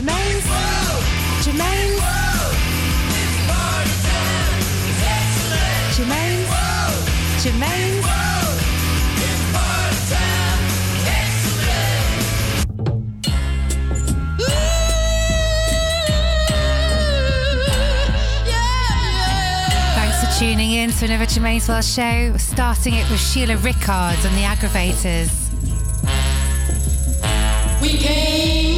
Germaine's. Germaine's. Germaine's. Germaine's. Thanks for tuning in to another Germaine's World show. Starting it with Sheila Rickards and the Aggravators. We came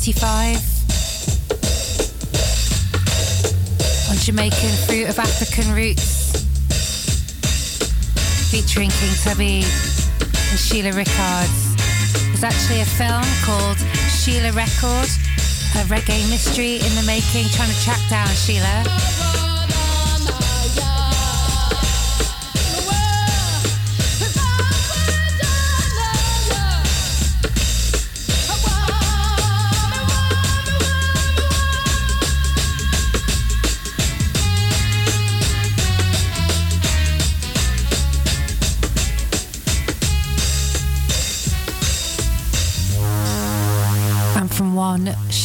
1975 on Jamaican Fruit of African Roots, featuring King Tubby and Sheila Rickards. There's actually a film called Sheila Record, a reggae mystery in the making, trying to track down Sheila.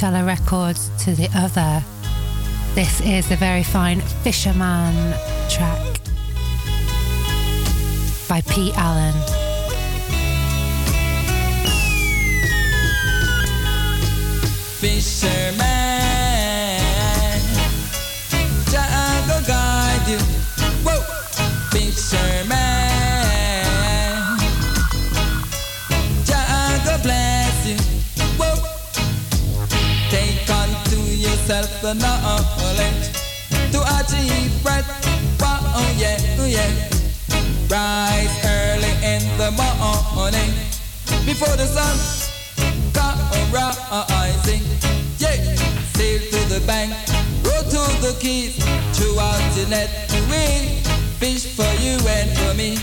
One Sheila Rickards to the other, this is the very fine Fisherman track by Pete Allen. Yourself the knowledge to achieve bread. Oh yeah, oh yeah. Rise early in the morning before the sun come rising. Yeah, sail to the bank, row to the keys, throw out the net win. Fish for you and for me.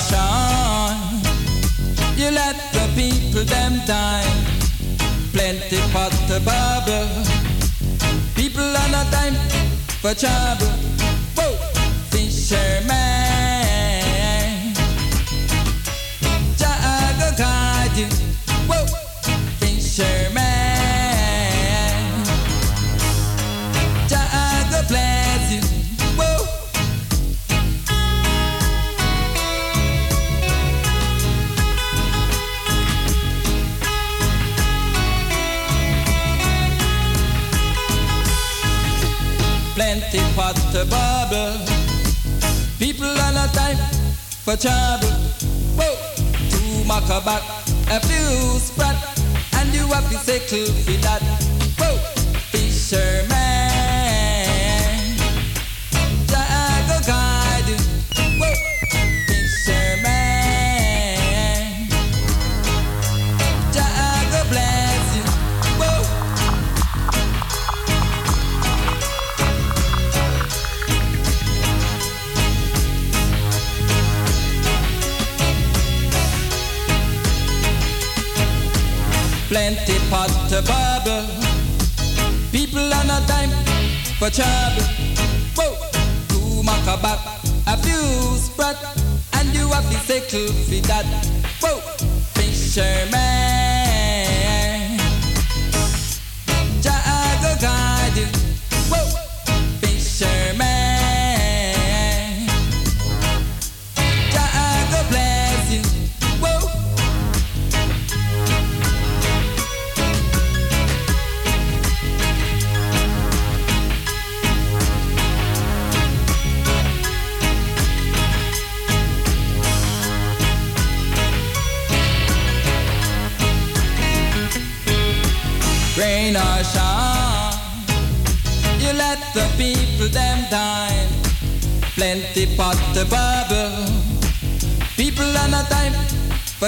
Shine. You let the people them dine, plenty pot to bubble. People are not time for trouble. Whoa, fisherman, Jaga guide you. Whoa, fisherman, pot to. People are not time for trouble. Whoa, two mark a a few sprat, and you have to settle for that. Whoa, fisherman, to. People are not time for trouble. Whoa, two mark a back, a few sprat, and you have to settle for that. Whoa, fisherman,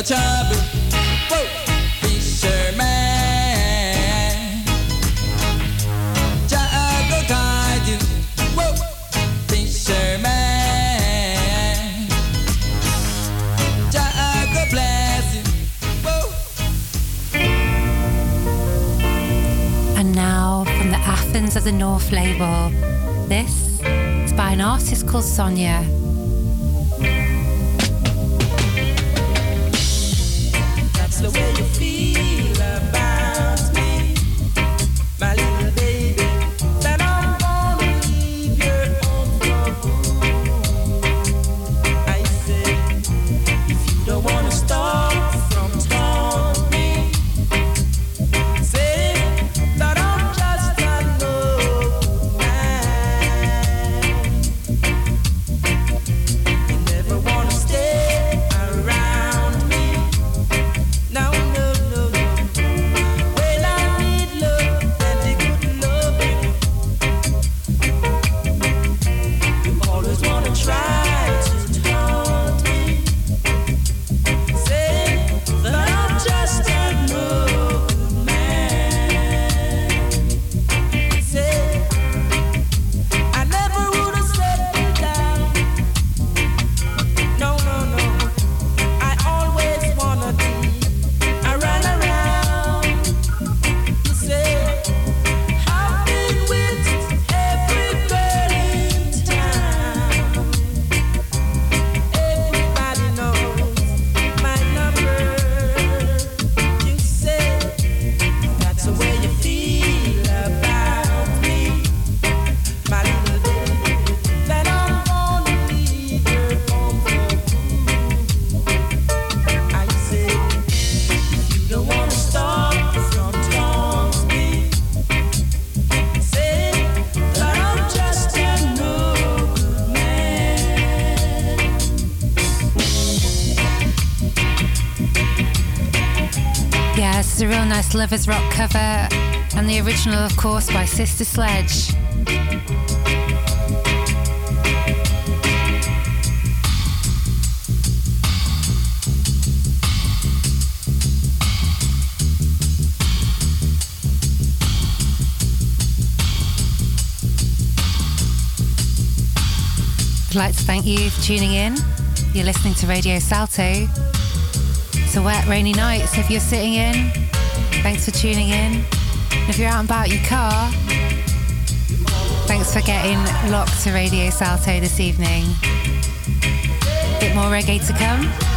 Whoa, fisherman. Jago. Whoa, fisherman. Jago bless you. Whoa. And now from the Athens of the North label, this is by an artist called Sonia. Lovers Rock cover, and the original, of course, by Sister Sledge. I'd like to thank you for tuning in. You're listening to Radio Salto. It's a wet, rainy night, so if you're sitting in, Thanks for tuning in. If you're out and about your car, thanks for getting locked to Radio Salto this evening. A bit more reggae to come.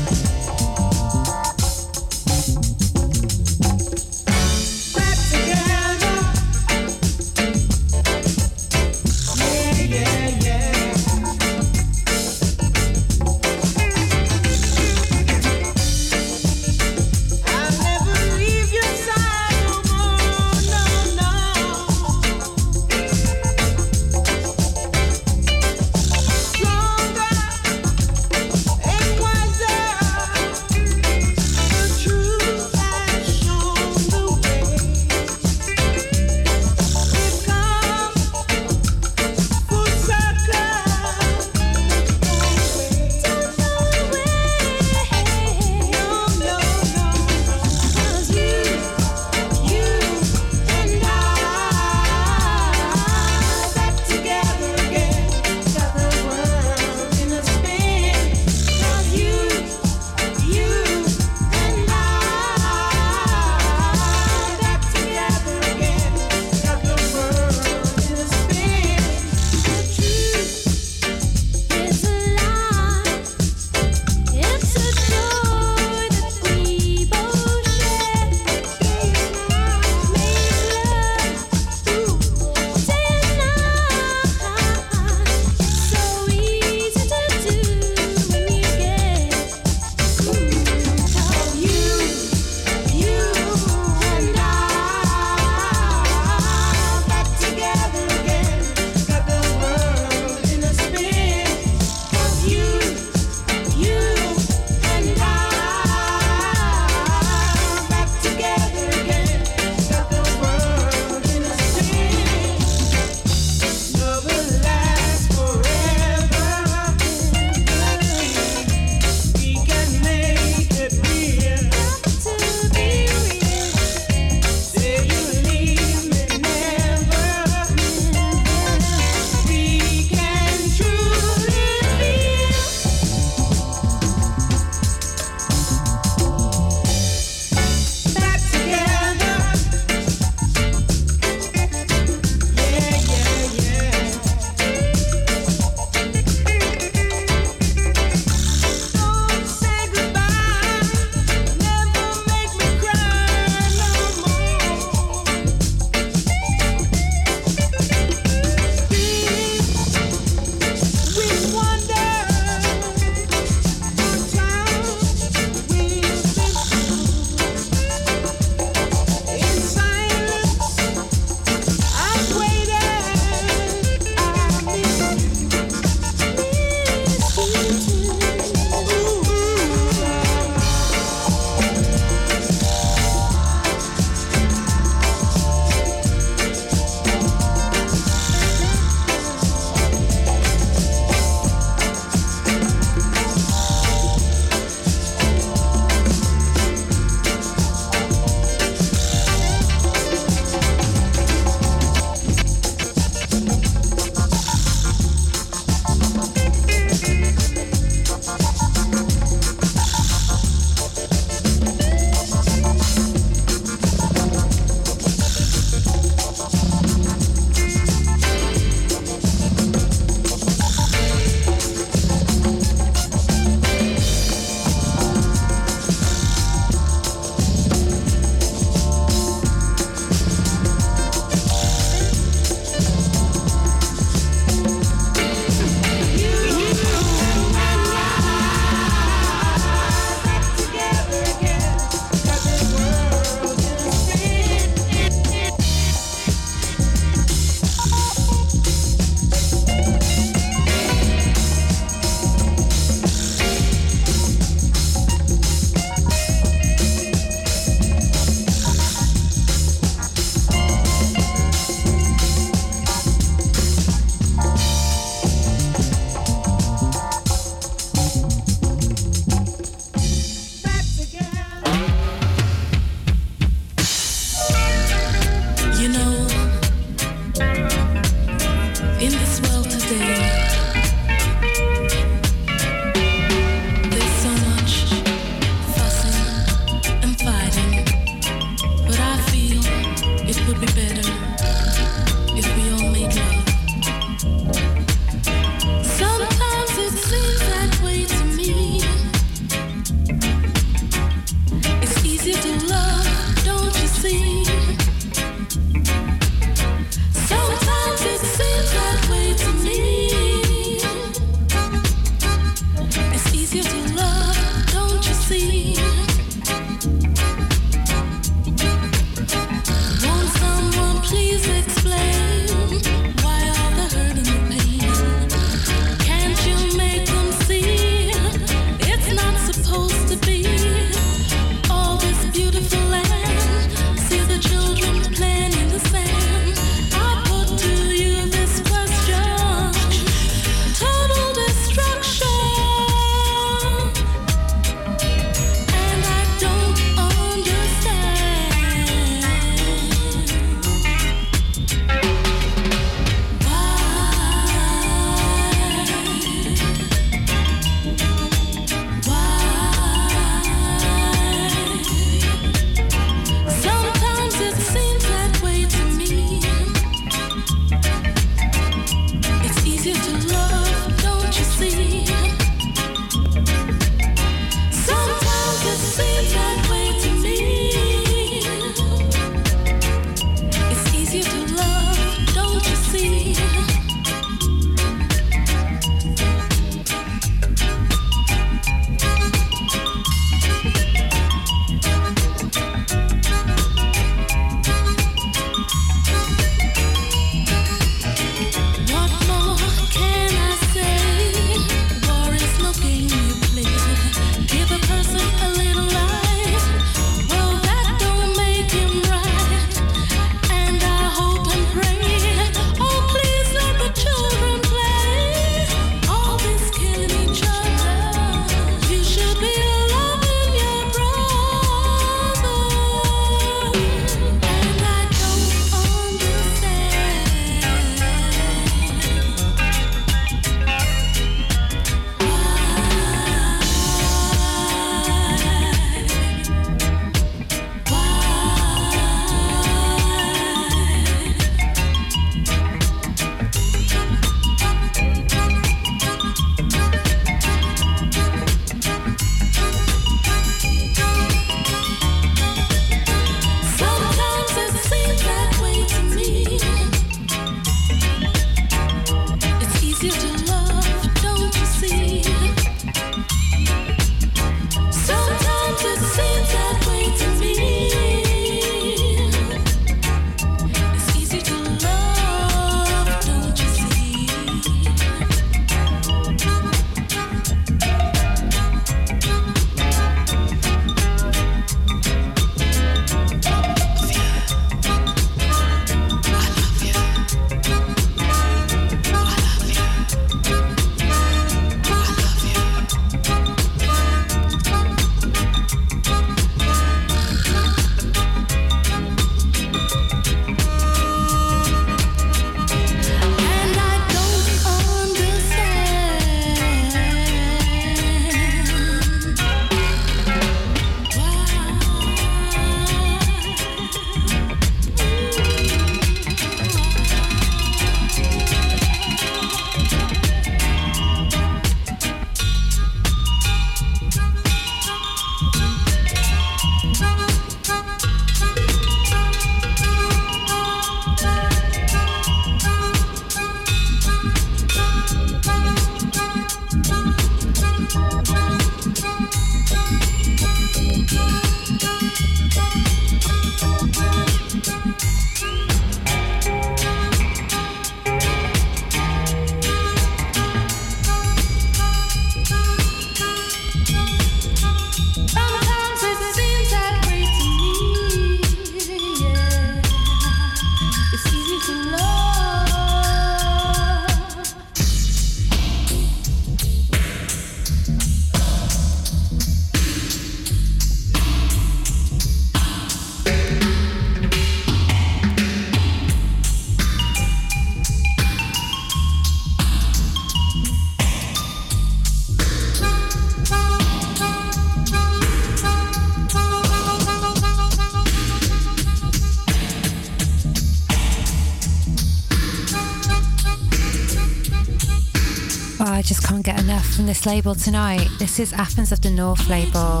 Can't get enough from this label tonight. This is Athens of the North label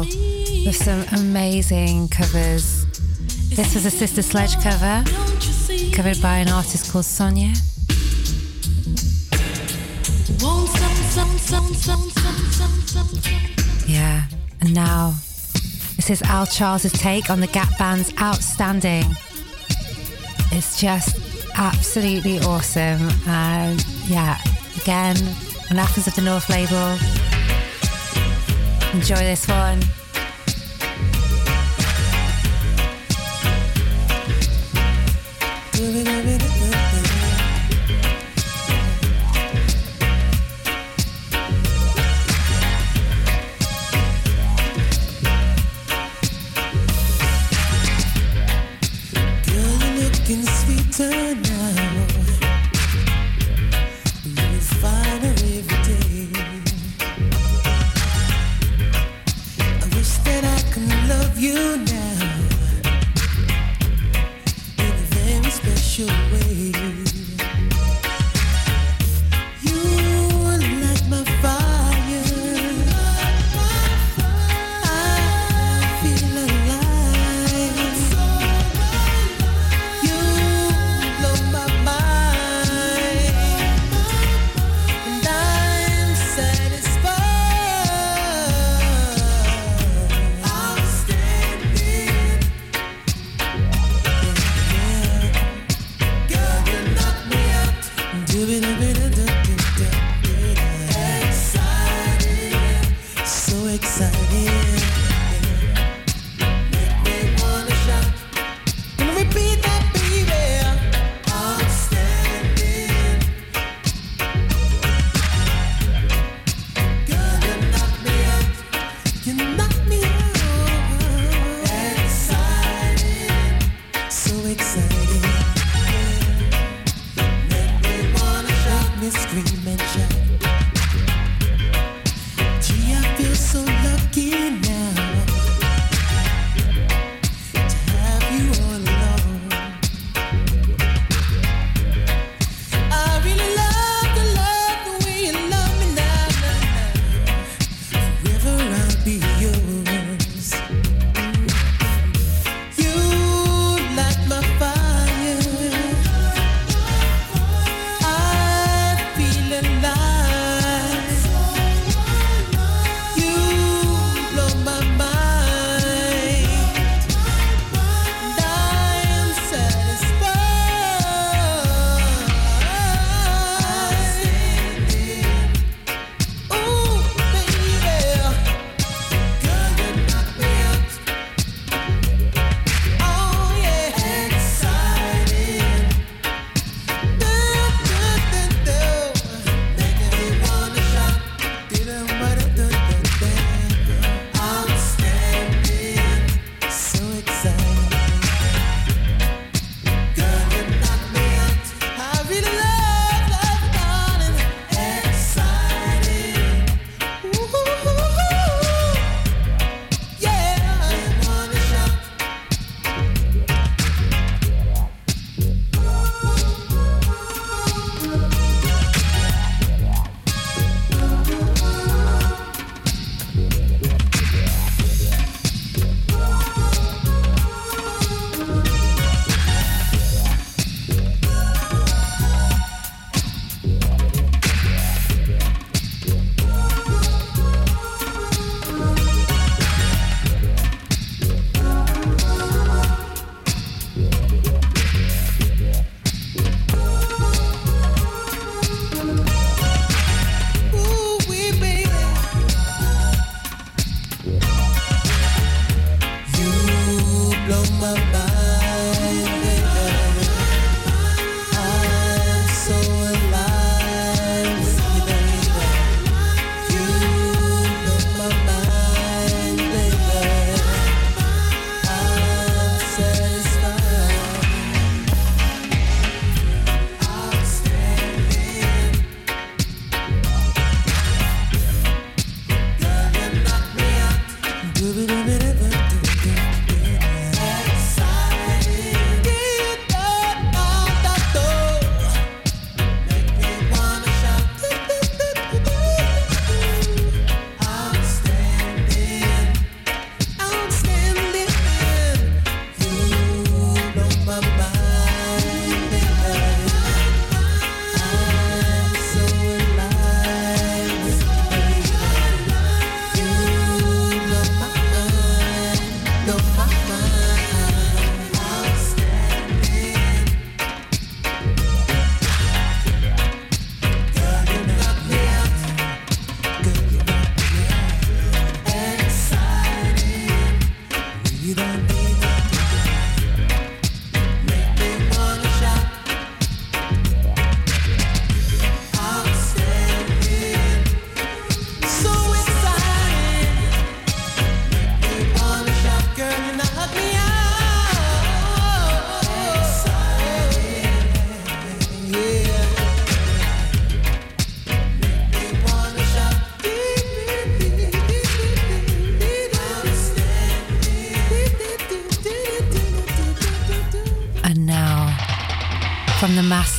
with some amazing covers. This was a Sister Sledge cover, covered by an artist called Sonia. Yeah, and now this is Al Charles's take on the Gap Band's Outstanding. It's just absolutely awesome. And yeah, again, on Athens of the North label. Enjoy this one.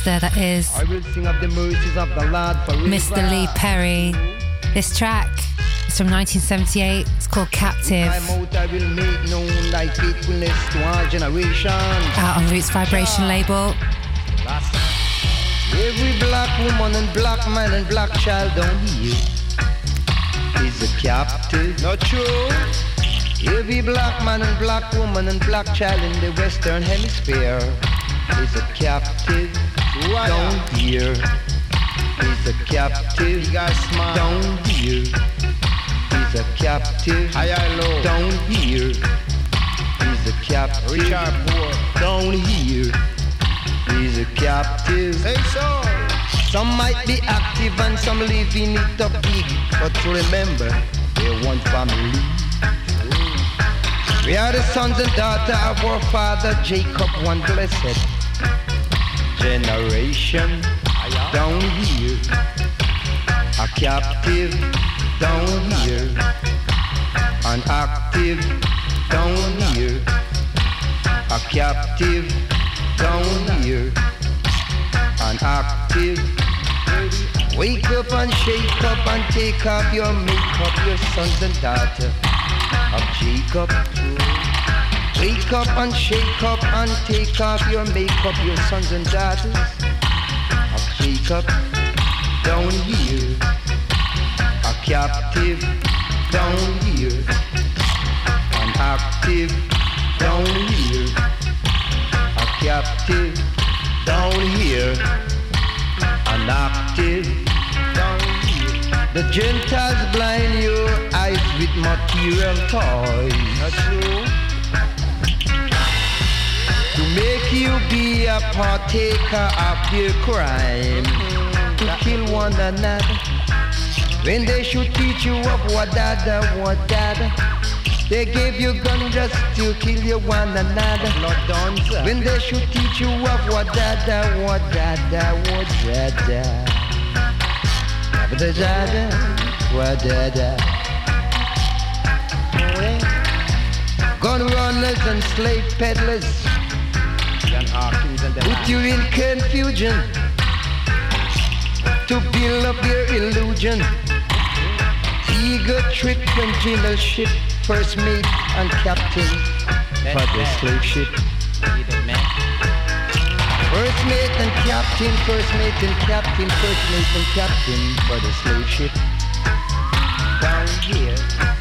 Master that is I will sing of the mercies of the Lord. Mr. Lee Perry. This track is from 1978. It's called Captive, out, I will make known thy faithfulness to our out on Roots Vibration label. Every black woman and black man and black child down here is a captive. Not true. Every black man and black woman and black child in the Western Hemisphere is a captive. Down here is a captive. Down here is a captive. Down here is a captive. Richard Moore. Down here is a captive. Say so. Some might be active and some living it up big, but to remember, they're one family. We are the sons and daughters of our father Jacob, one blessed generation. Down here, a captive. Down here, an active. Down here, a captive. Down here, an active. Wake up and shake up and take off your makeup, your sons and daughters of Jacob. Wake up and shake up and take off your makeup, your sons and daughters of Jacob. Down here, a captive. Down here, an active. Down here, a captive. Down here, an active. Down here. The Gentiles blind your eyes with material toys. Not true. Make you be a partaker of their crime. To kill one another. When they should teach you of wadada, wadada. They gave you gun just to kill you one another. When they should teach you of wadada, wadada, wadada. Wadada, wadada. Gun runners and slave peddlers put you in confusion to build up your illusion. Ego trick and dealership, first mate and captain for the slave ship. First mate and captain, first mate and captain, first mate and captain for the slave ship. Down here,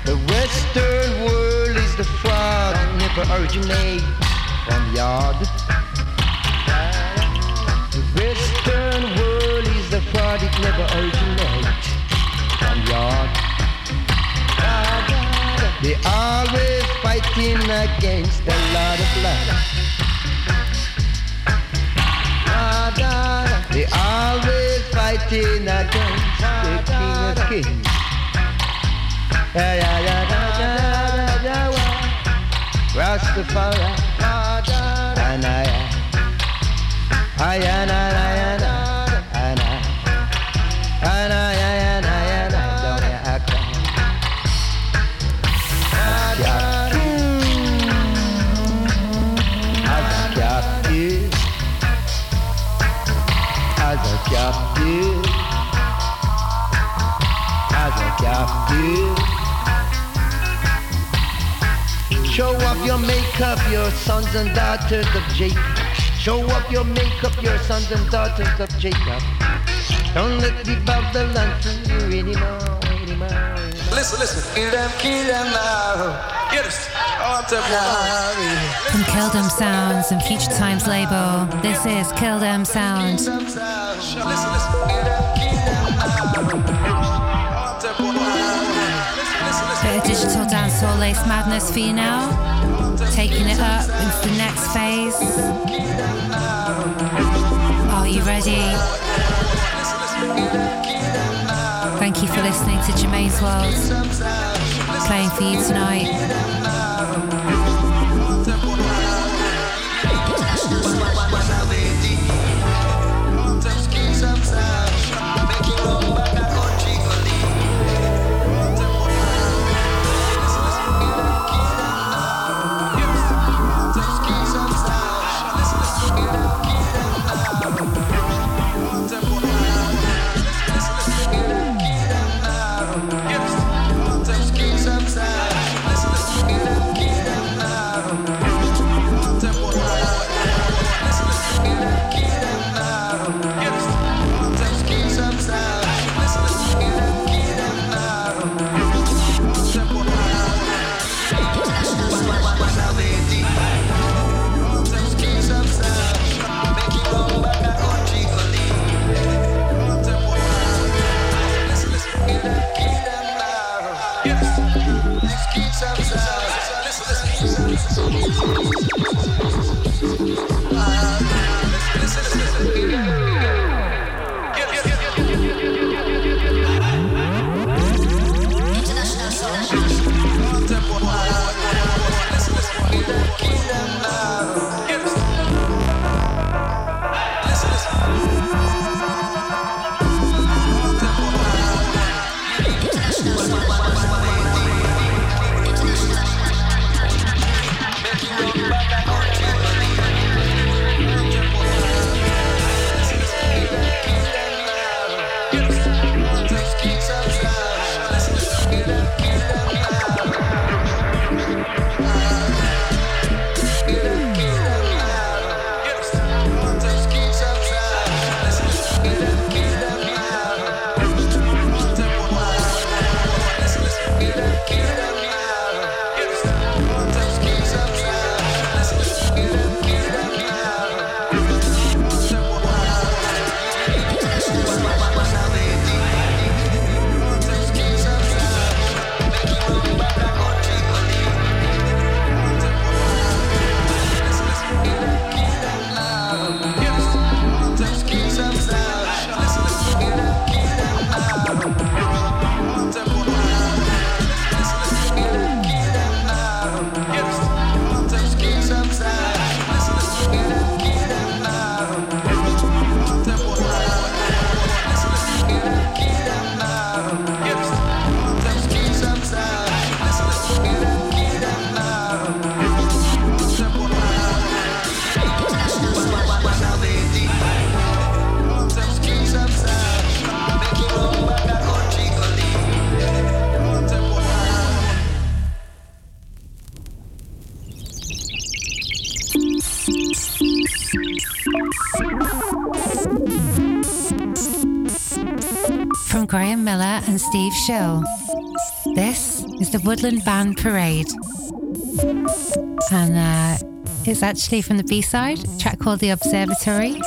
the western world is the fraud, never originate from yard. The western world is the it never originate from yard. They always fighting against the Lord of love. They always fighting against the King of Kings. Yeah, yeah. Rastafari. And I, Show off your makeup, your sons and daughters of Jacob. Show off your makeup, your sons and daughters of Jacob. Don't let the Babylon fool you anymore, anymore. Listen, listen. Kill them, kill them now. Get us. Oh, I'm telling From Kill Them Sounds and Future Times label, this is Kill Them Sound. Listen, listen. Kill them, kill them now. Oh, I'm telling Listen, listen. Bit of digital dancehall lace madness for you now. Taking it up into the next phase. Are you ready? Thank you for listening to Germaine's World. Playing for you tonight. And Steve Schill. This is the Woodland Band Parade. And uh, it's actually from the B side, track called The Observatory.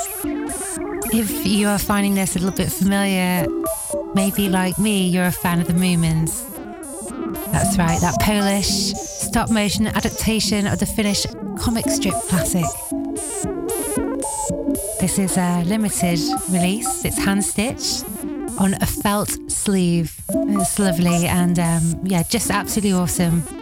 If you are finding this a little bit familiar, maybe like me, you're a fan of the Moomins. That's right, that Polish stop motion adaptation of the Finnish comic strip classic. This is a limited release, it's hand stitched on a felt sleeve. It's lovely and um, yeah, just absolutely awesome.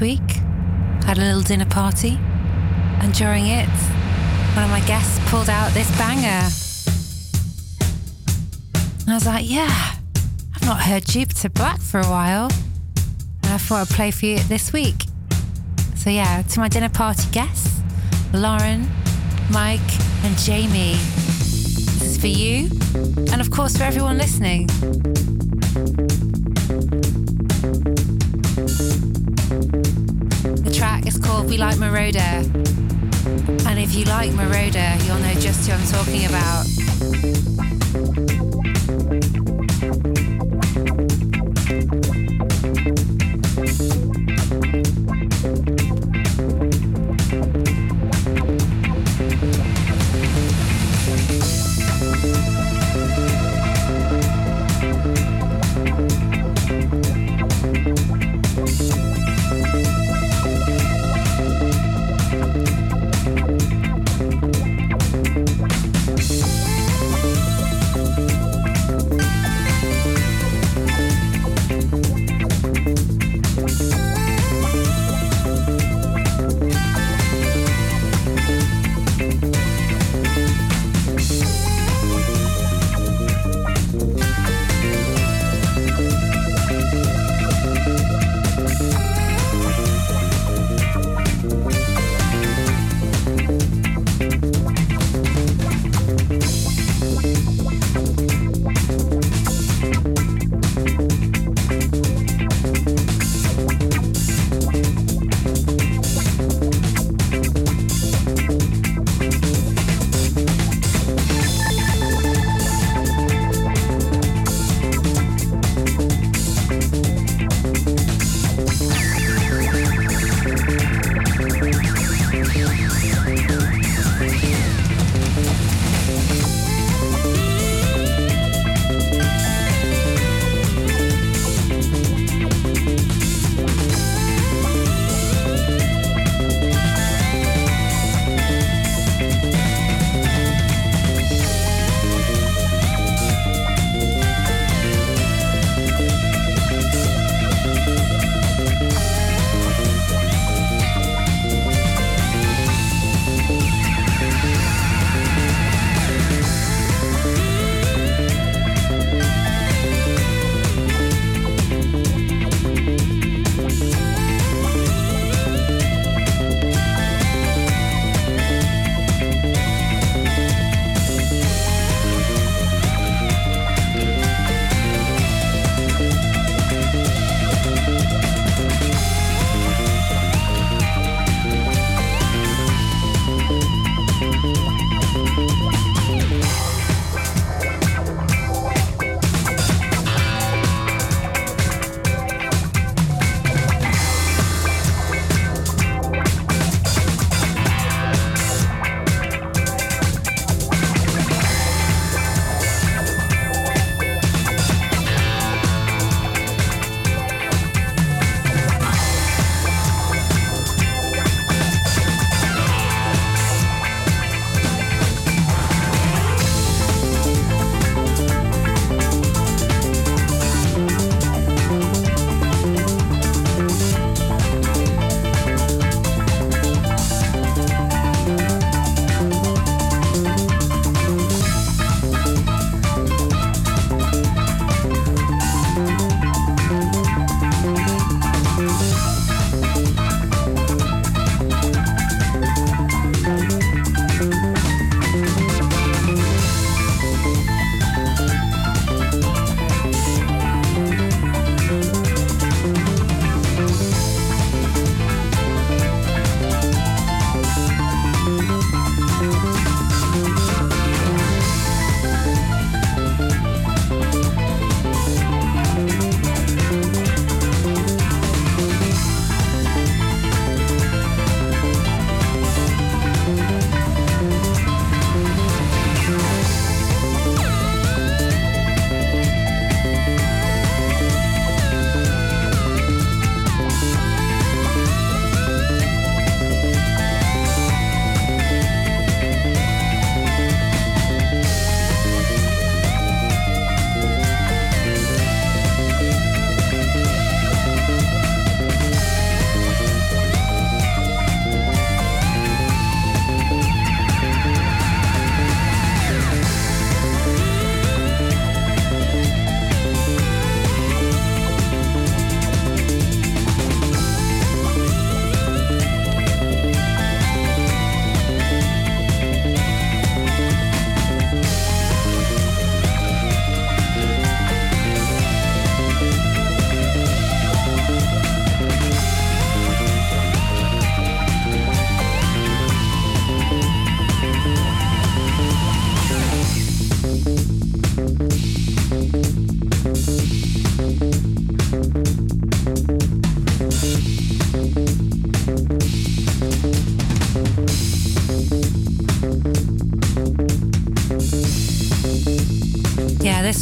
Week. Had a little dinner party, and during it, one of my guests pulled out this banger. And I was like, yeah, I've not heard Jupiter Black for a while. And I thought I'd play for you this week. So, yeah, to my dinner party guests, Lauren, Mike, and Jamie. This is for you, and of course, for everyone listening. Moroder. And if you like Moroder, you'll know just who I'm talking about.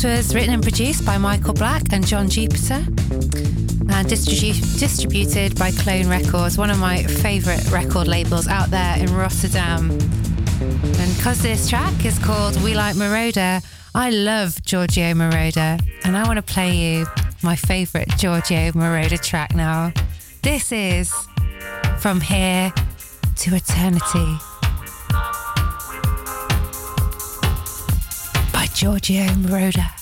Was written and produced by Michael Black and John Jupiter and distribu- distributed by Clone Records, one of my favourite record labels out there in Rotterdam. And because this track is called We Like Moroder, I love Giorgio Moroder and I want to play you my favourite Giorgio Moroder track now. This is From Here to Eternity by Giorgio Moroder,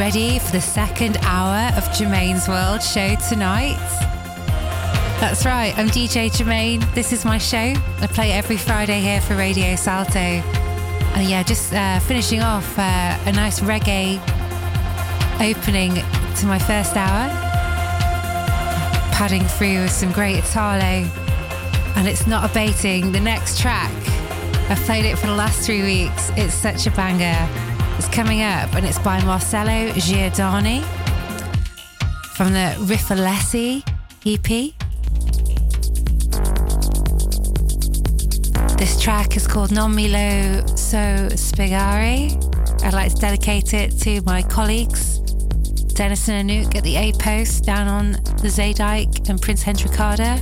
ready for the second hour of Germaine's World show tonight? That's right, I'm DJ Jermaine. This is my show. I play every Friday here for Radio Salto. And yeah, just uh, finishing off uh, a nice reggae opening to my first hour. Padding through with some great Italo. And it's not abating. The next track, I've played it for the last three weeks. It's such a banger. It's coming up and it's by Marcello Giordani from the Riffalessi EP. This track is called Non Milo So Spigari. I'd like to dedicate it to my colleagues, Dennis and Anouk at the A Post down on the Zeedijk and Prince Hendrikkade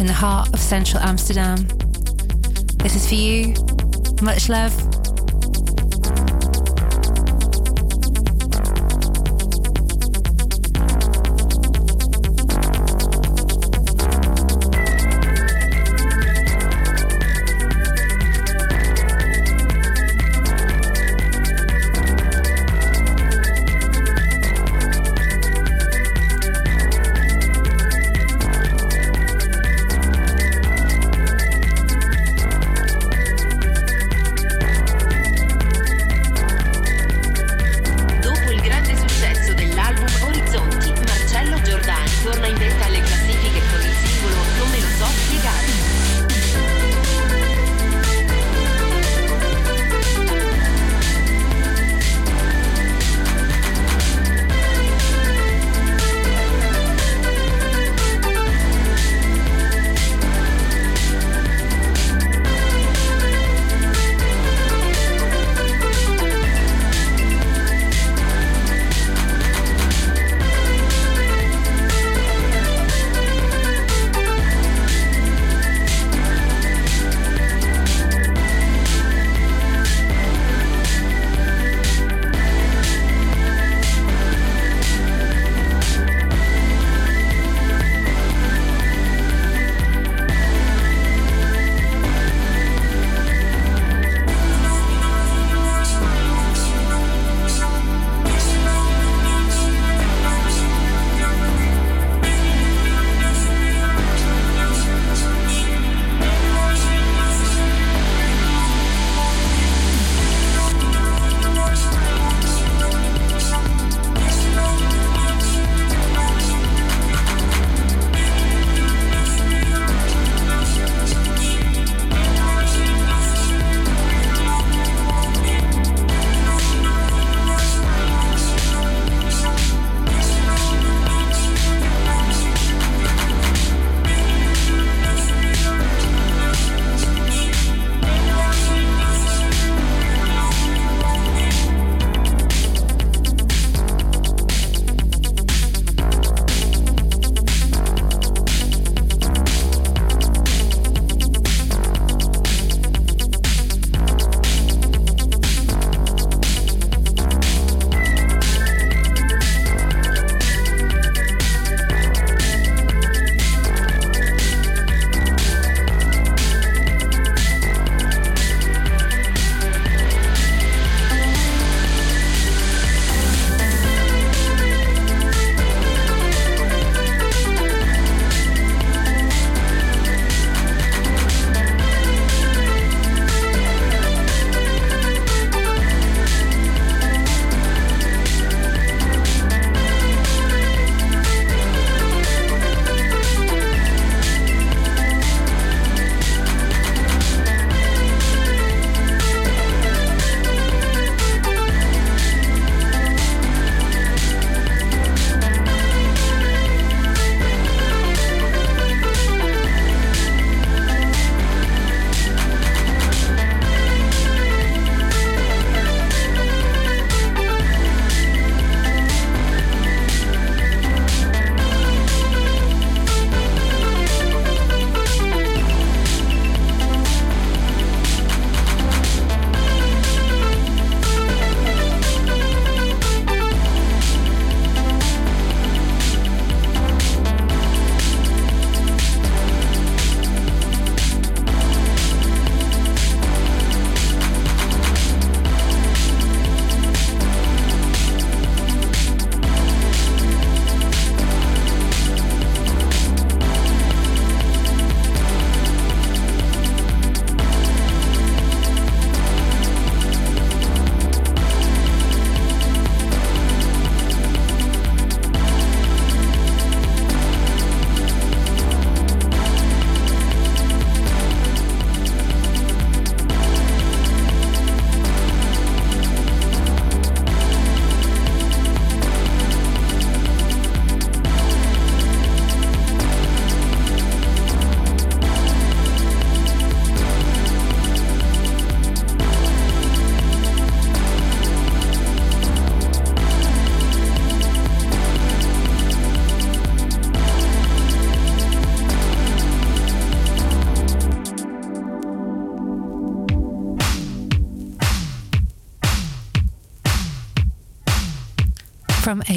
in the heart of central Amsterdam. This is for you. Much love.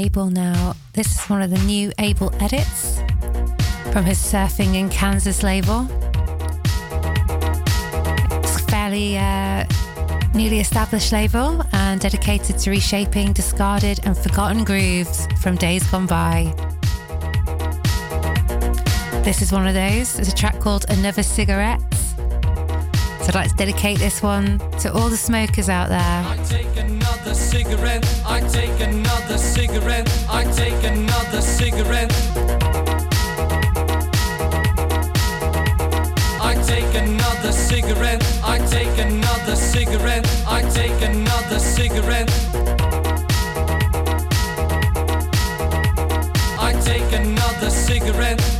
Abel now. This is one of the new Abel edits from his Surfing in Kansas label. It's fairly uh, newly established label and dedicated to reshaping discarded and forgotten grooves from days gone by. This is one of those. It's a track called Another Cigarette. So I'd like to dedicate this one to all the smokers out there. Cigarette. I take another cigarette. I take another cigarette. I take another cigarette. I take another cigarette. I take another cigarette. I take another cigarette.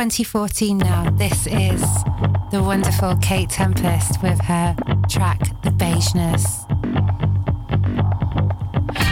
2014 now, this is the wonderful Kate Tempest with her track The Beigeness.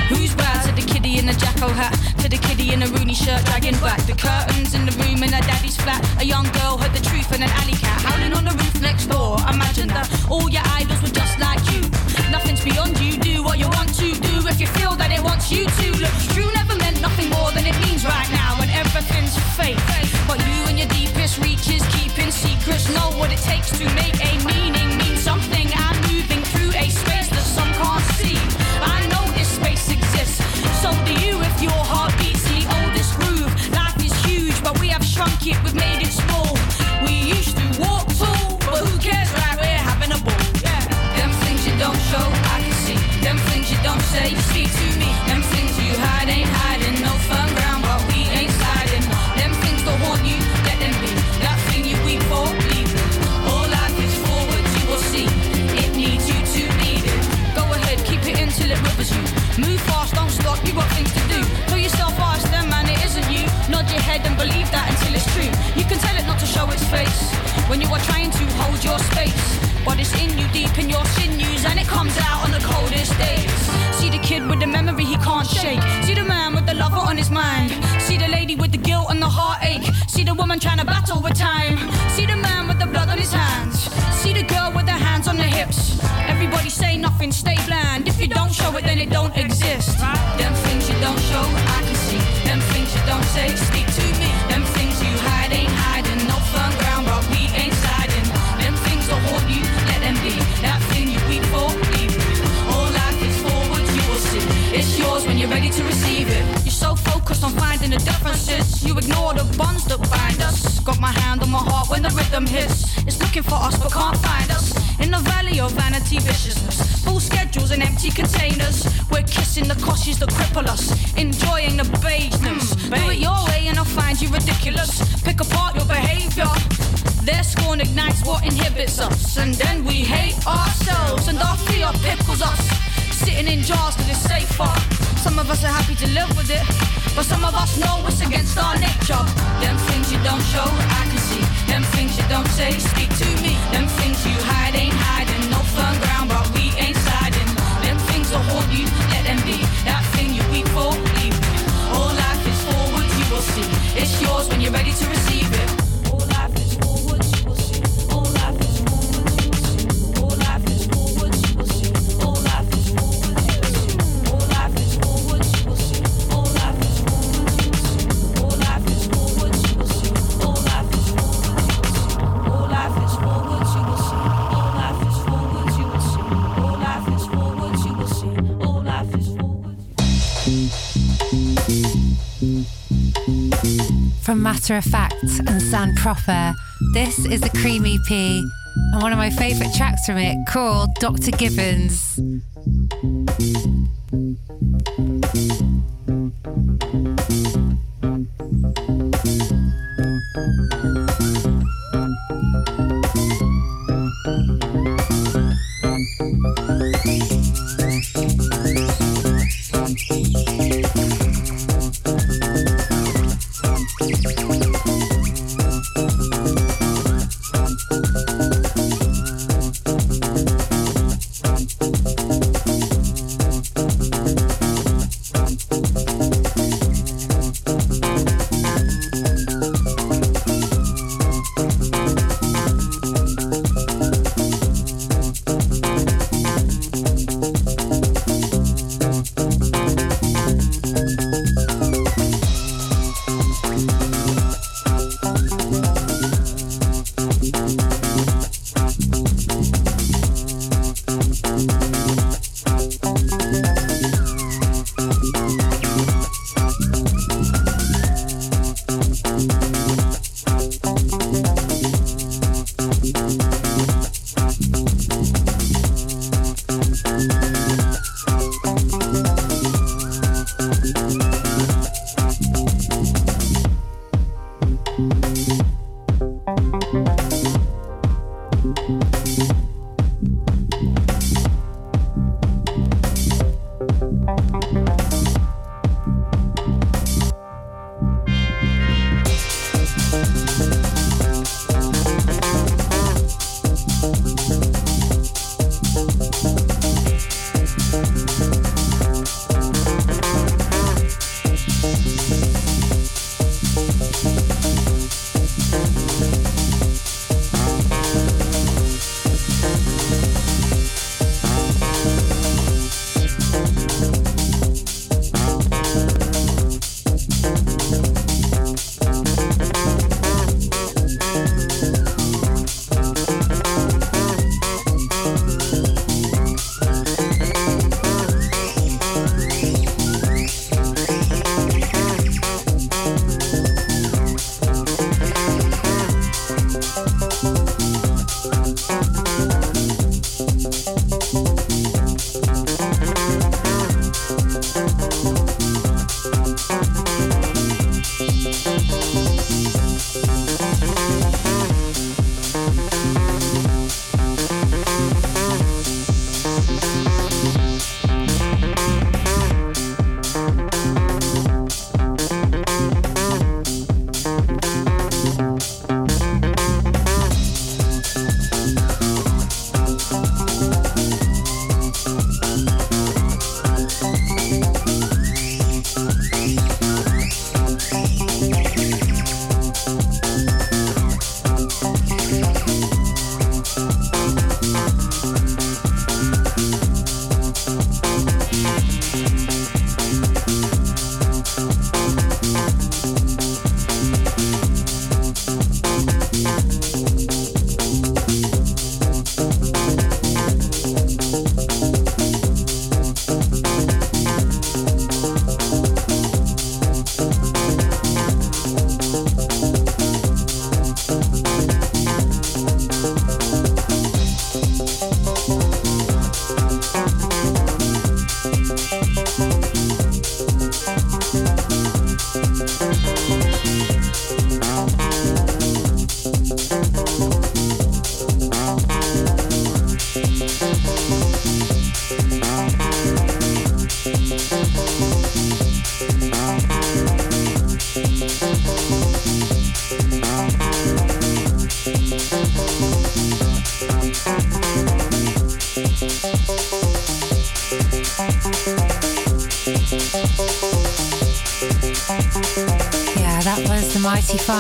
Who's bad to the kiddie in the jacko hat? To the kiddie in a Rooney shirt, dragging back the curtains in the room in her daddy's flat. A young girl heard the truth in an alley cat howling on the roof next door. Imagine that all your idols were just like you. Nothing's beyond you. Do what you want to do if you feel that it wants you to. Look, true never meant nothing more than it means right now, and everything's fake. But you and your deepest reaches, keeping secrets, know what it takes to make a meaning mean something. I'm moving through a space that some can't see. I know this space exists, so do you if your heart beats the oldest groove. Life is huge, but we have shrunk it, we've made it small. We used to walk tall, but who cares, right? We're having a ball. Yeah. Them things you don't show, I can see. Them things you don't say, you speak Your head and believe that until it's true. You can tell it not to show its face when you are trying to hold your space. But it's in you deep in your sinews and it comes out on the coldest days. See the kid with the memory he can't shake. See the man with the lover on his mind. See the lady with the guilt and the heartache. See the woman trying to battle with time. See the man with the blood on his hands. See the girl with her hands on the hips. Everybody say nothing, stay bland. If you don't show it, then it don't exist. Them things you don't show, speak to me. Things you hide ain't hiding. No ground, but we ain't things that haunt you, let them be. That thing you. All life is forward, you will see. It's yours when you're ready to receive it. You're so focused on finding the differences, you ignore the bonds that bind us. Got my hand on my heart when the rhythm hits. It's looking for us but can't find us. In the valley of vanity viciousness, full schedules and empty containers. We're kissing the causes that cripple us, enjoying the beigeness. Do it your way and I'll find you ridiculous. Pick apart your behavior. Their scorn ignites what inhibits us, and then we hate ourselves, and our fear pickles us. Sitting in jars cause it's safer. Some of us are happy to live with it, but some of us know it's against our nature. Them things you don't show, I can see. Them things you don't say, speak to me. Them things you hide ain't hiding. No firm ground, but we ain't sliding. Them things that haunt you, let them be. That you're ready to receive it. From Matter of Fact and San Proper, this is the Cream EP and one of my favourite tracks from it called Dr. Gibbons.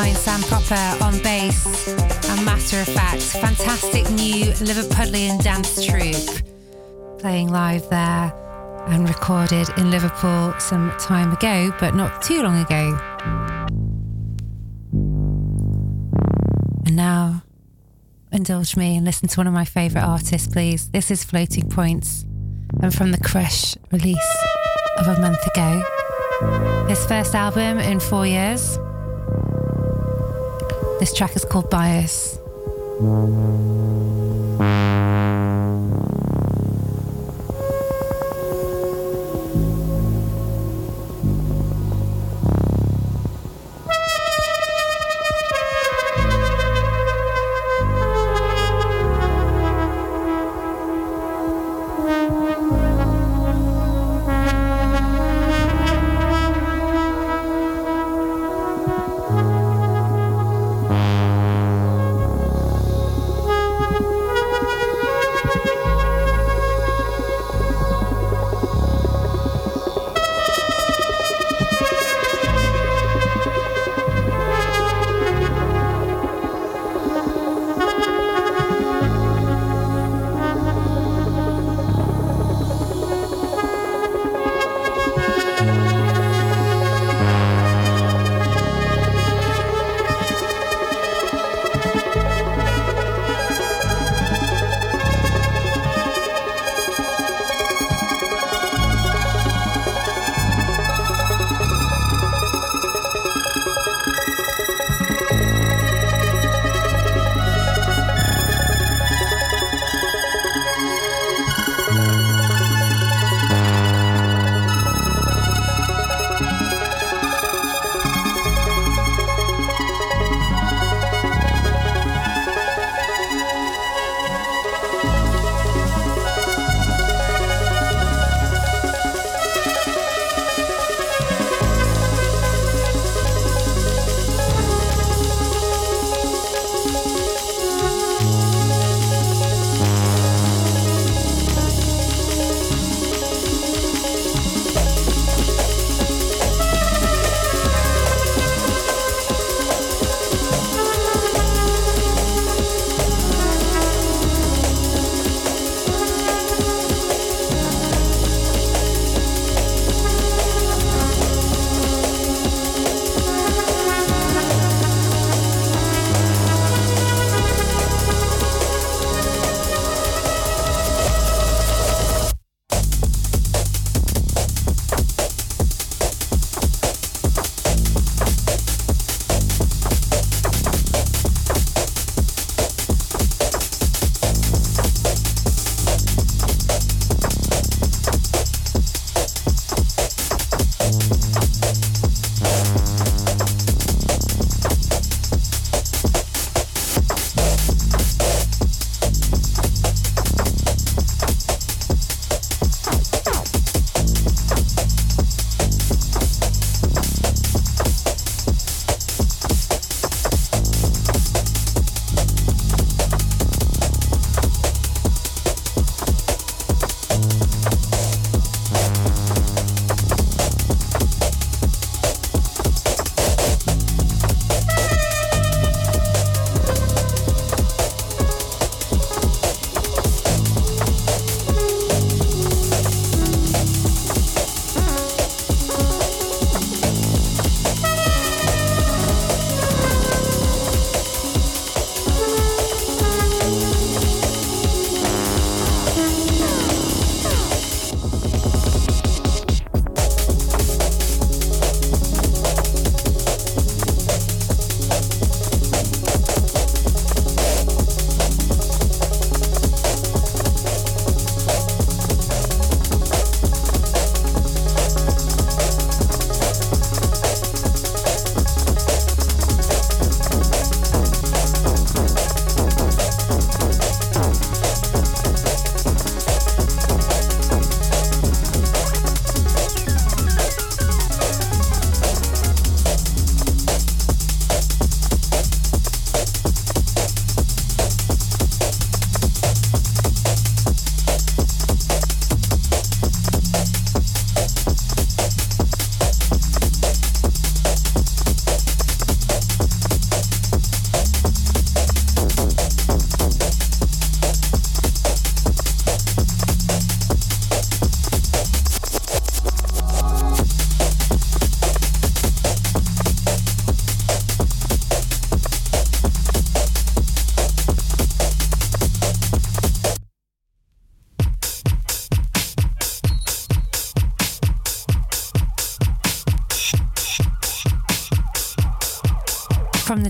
Fine San Proper on bass and Matter of Fact. Fantastic new Liverpudlian dance troupe playing live there and recorded in Liverpool some time ago, but not too long ago. And now, indulge me and listen to one of my favourite artists, please. This is Floating Points and from the Crush release of a month ago. His first album in four years. This track is called Bias.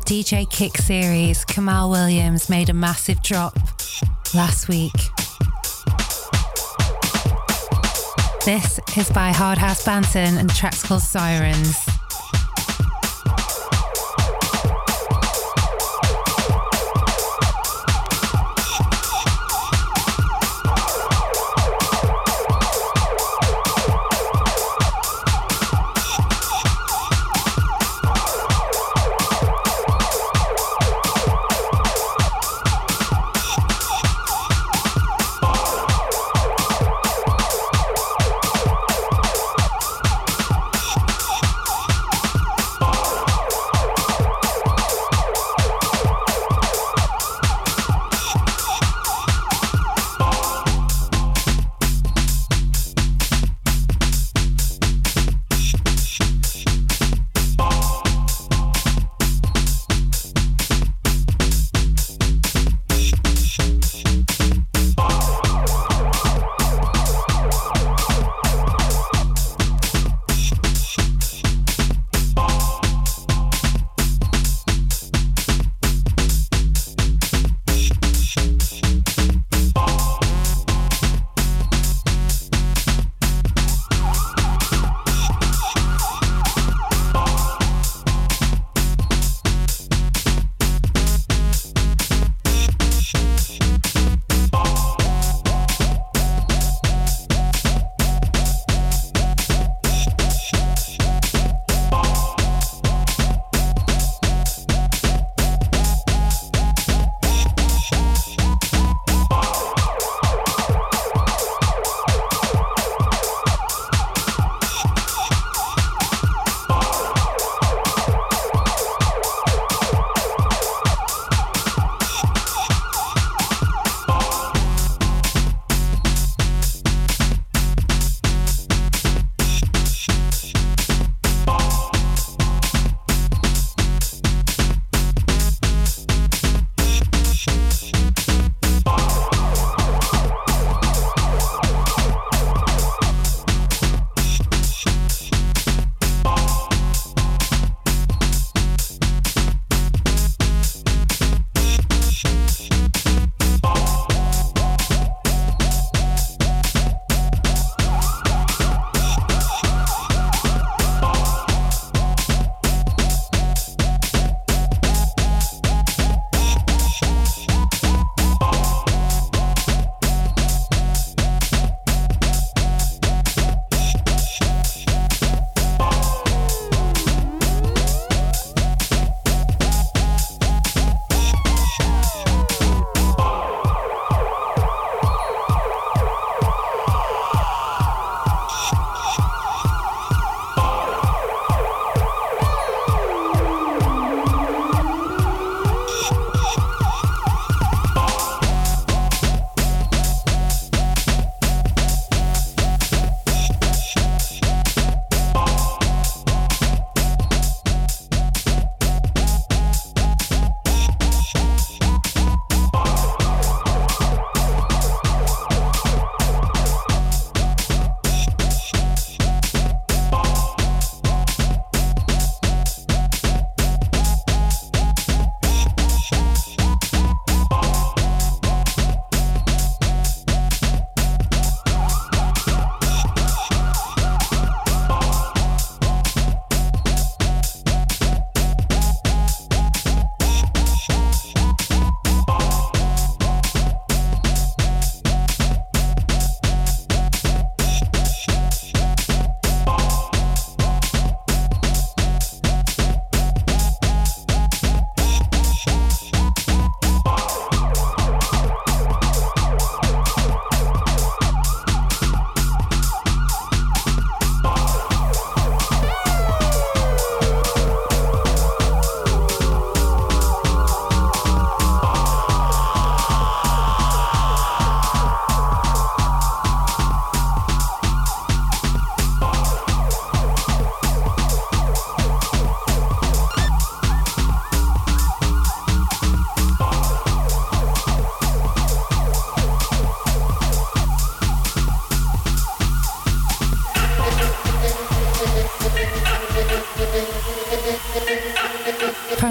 DJ Kick series, Kamaal Williams made a massive drop last week. This is by Hard House Banton and track's called Sirens.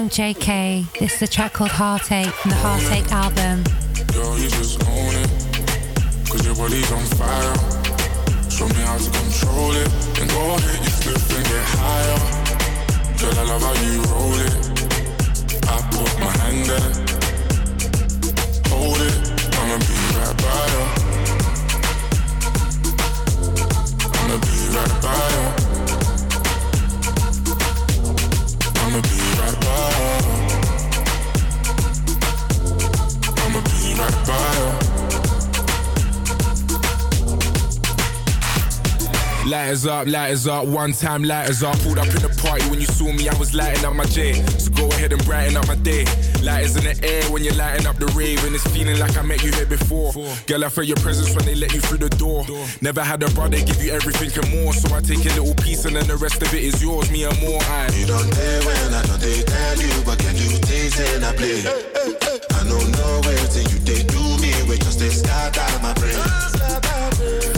JK. This is a track called Heartache from the Heartache album. Girl, you just own it. Cause your body's on fire. Show me how to control it. And go ahead, you slip and get higher. Girl, I love how you roll it. I put my hand there. Hold it. I'ma be right by you. I'ma be right by you. Lighters up, lighters up, one time lighters up. Pulled up in the party when you saw me, I was lighting up my J. So go ahead and brighten up my day. Lighters in the air when you're lighting up the rave, and it's feeling like I met you here before. Girl, I felt your presence when they let you through the door. Never had a brother give you everything and more, so I take a little piece and then the rest of it is yours, me and more. I. You don't care when I don't they tell you, but can you taste and I play? I don't know where you they do me, we just they scatter my brain.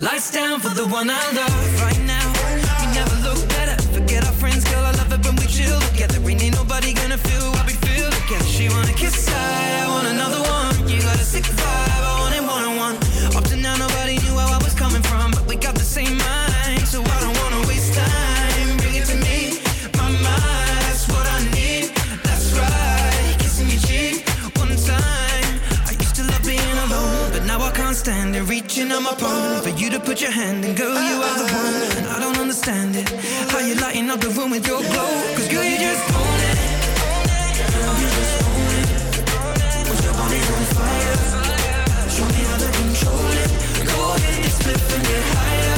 Lights down for the one I love right now. We never look better. Forget our friends, girl. I love it when we chill together. We ain't nobody gonna feel what we feel together. She wanna kiss I, I want another on my palm for you to put your hand in, girl, you are the one. And I don't understand it. How you lighting up the room with your glow? Cause girl, you just own it. Girl, you own it. With your body on fire. Show me how to control it. Go ahead, get split and get higher.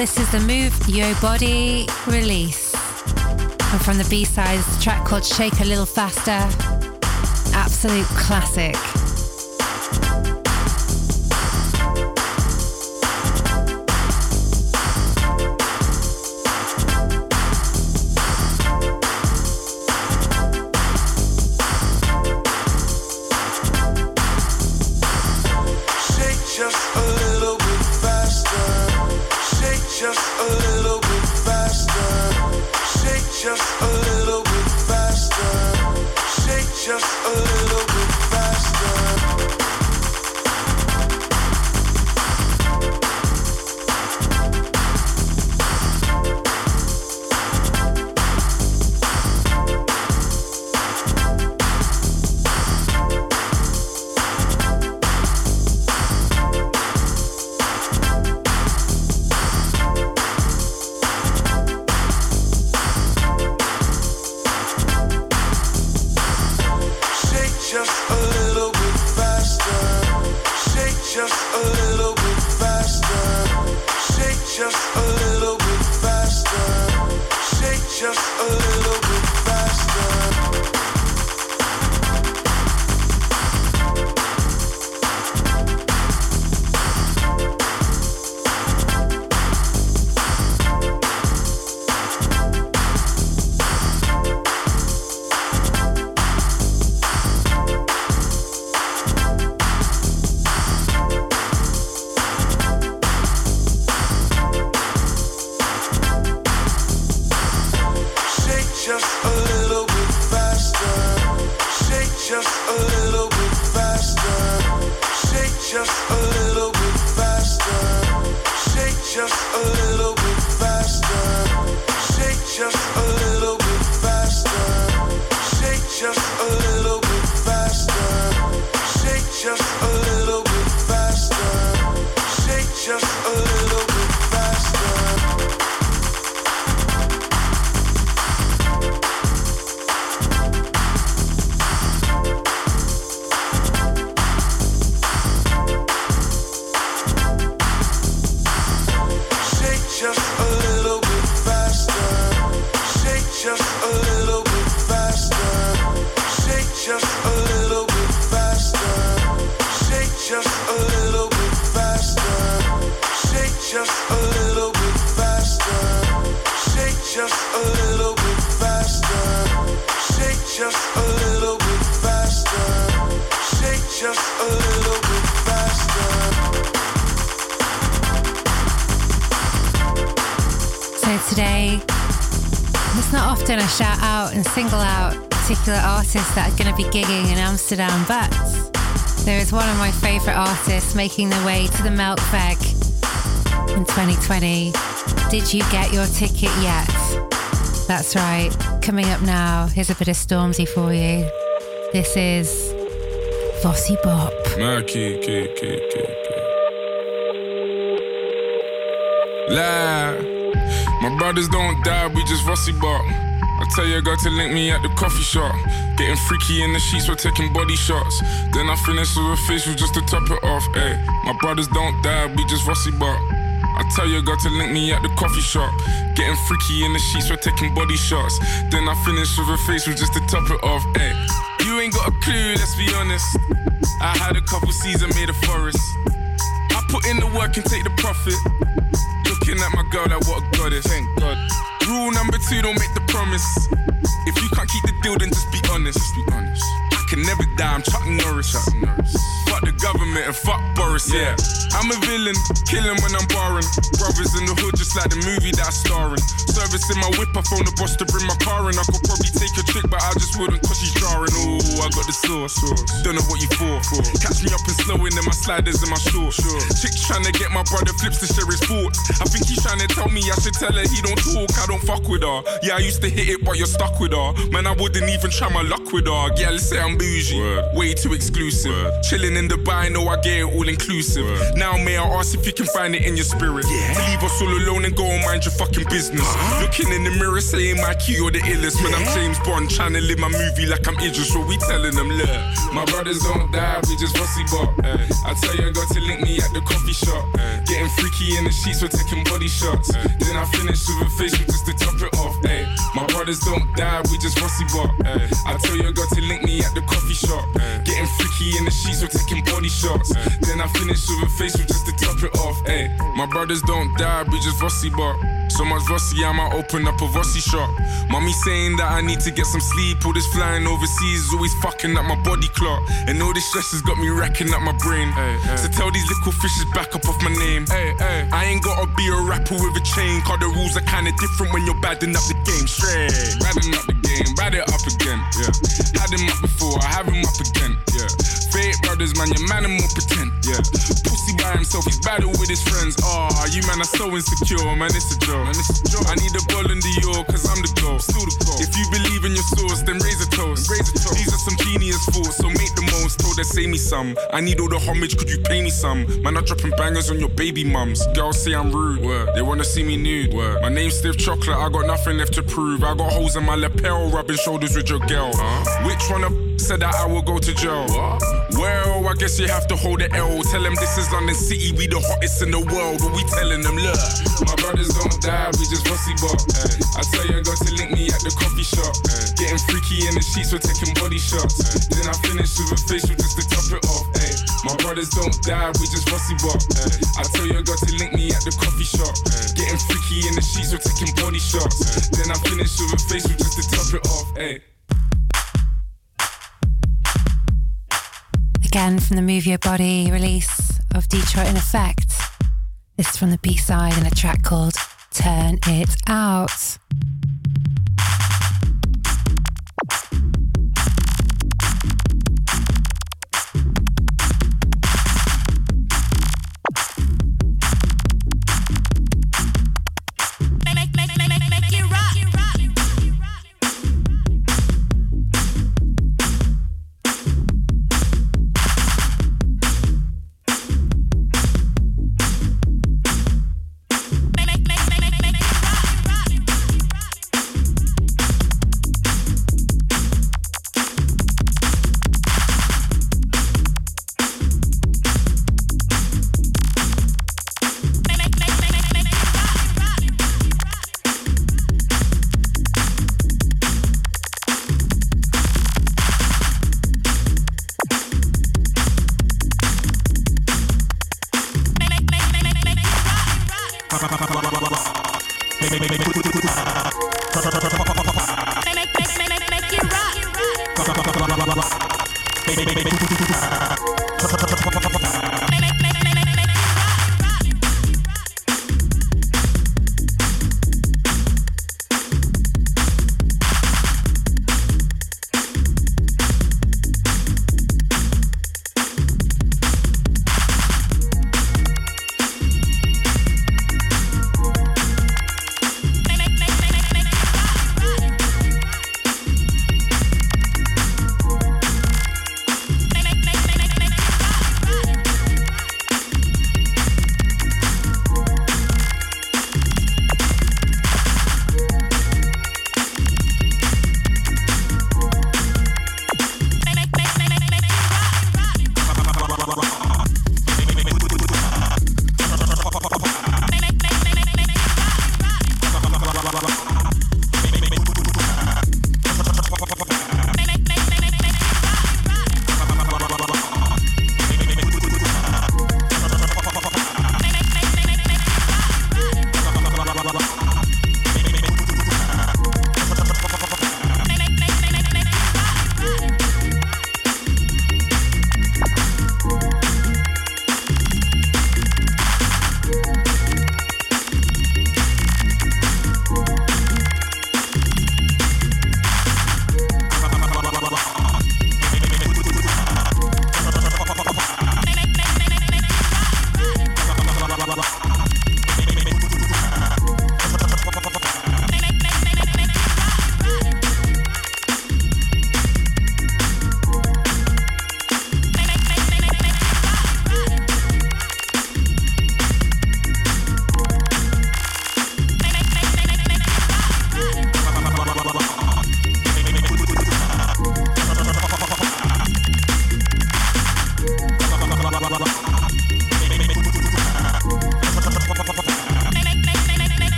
this is the Move Your Body release. And from the B sides, track called Shake a Little Faster. Absolute classic. Today, it's not often I shout out and single out particular artists that are going to be gigging in Amsterdam, but there is one of my favourite artists making their way to the Melkweg in 2020. Did you get your ticket yet? That's right. Coming up now, here's a bit of Stormzy for you. This is Vossi Bop. Man, kid, kid, kid, kid, kid. My brothers don't die, we just vossi bop. I tell your girl to link me at the coffee shop. Getting freaky in the sheets, we're taking body shots. Then I finish with a facial just to top it off. Ay, my brothers don't die, we just vossi bop. I tell your girl to link me at the coffee shop. Getting freaky in the sheets, we're taking body shots. Then I finish with a facial just to top it off. Ay, you ain't got a clue, let's be honest. I had a couple seasons made a forest. I put in the work and take the profit. Looking at my girl like what a goddess. Thank God. Rule number two, don't make the promise. If you can't keep the deal, then just be honest. Just be honest. I can never die, I'm Chuck Norris. Chuck Norris. Fuck the government and fuck Boris, yeah. I'm a villain, killing when I'm barring. Brothers in the hood, just like the movie that I'm starring. Service in my whip, I phone the boss to bring my car in. I could probably take a trick, but I just wouldn't cause she's jarring. Ooh, I got the sauce. Don't know what you for. Catch me up and slowing in my sliders and my shorts. Chicks trying to get my brother flips to share his thoughts. I think he's trying to tell me I should tell her he don't talk, I don't fuck with her. Yeah, I used to hit it, but you're stuck with her. Man, I wouldn't even try my luck with her. Yeah, let's say I'm bougie. Way too exclusive. Chilling in Dubai, know I get it all inclusive. Now, may I ask if you can find it in your spirit? To leave us all alone and go and mind your fucking business. Looking in the mirror, saying my key, you're the illest. Man, I'm James Bond, trying to live my movie like I'm Idris. So we telling them, look, my brothers don't die, we just vossi bop. Eh. I tell you, I got to link me at the coffee shop. Eh. Getting freaky in the sheets, we're taking body shots. Eh. Then I finish with a facial just to top it off. Ay. My brothers don't die, we just vossi bop. I tell you, I got to link me at the coffee shop. Getting freaky in the sheets, we're taking body shots. Then I finish with a facial just to top it off. Ay. My brothers don't die, we just vossi bop. So much Vossi, I might open up a Vossi shop. Mommy saying that I need to get some sleep. All this flying overseas is always fucking up my body clock. And all this stress has got me racking up my brain. So tell these little fishes back up off my name. I ain't gotta be a rapper with a chain. Cause the rules are kinda different when you're badding up the game. Straight. Badding up the game, bad it up again. Yeah. Had him up before, I have him up again. Yeah. Fake brothers, man, your man and more pretend. Yeah. Pussy by himself, he's battle with his friends. Ah, you man are so insecure, man, it's a joke. Man, it's a joke. I need a ball in the York, cause I'm the goal. Still the goal. If you believe in your source, then raise a toast. Raise a toast. These are some genius thoughts, so make the most. Told her, say me some. I need all the homage, could you pay me some? Man, I'm dropping bangers on your baby mums. Girls say I'm rude. Word. They wanna see me nude. Word. My name's Stiff Chocolate, I got nothing left to prove. I got holes in my lapel, rubbing shoulders with your girl. Which one of said that I will go to jail? Well, I guess you have to hold the L. Tell them this is London City, we the hottest in the world. What we telling them, look, my brothers don't die, we just vossi bop. I tell you, I got to link me at the coffee shop. Getting freaky in the sheets, we're taking body shots. Then I finish with a facial just to top it off. My brothers don't die, we just vossi bop. I tell you, I got to link me at the coffee shop. Getting freaky in the sheets, we're taking body shots. Then I finish with a facial just to top it off. Ay. From the Move Your Body release of Detroit in Effect. This is from the B side and a track called Turn It Out.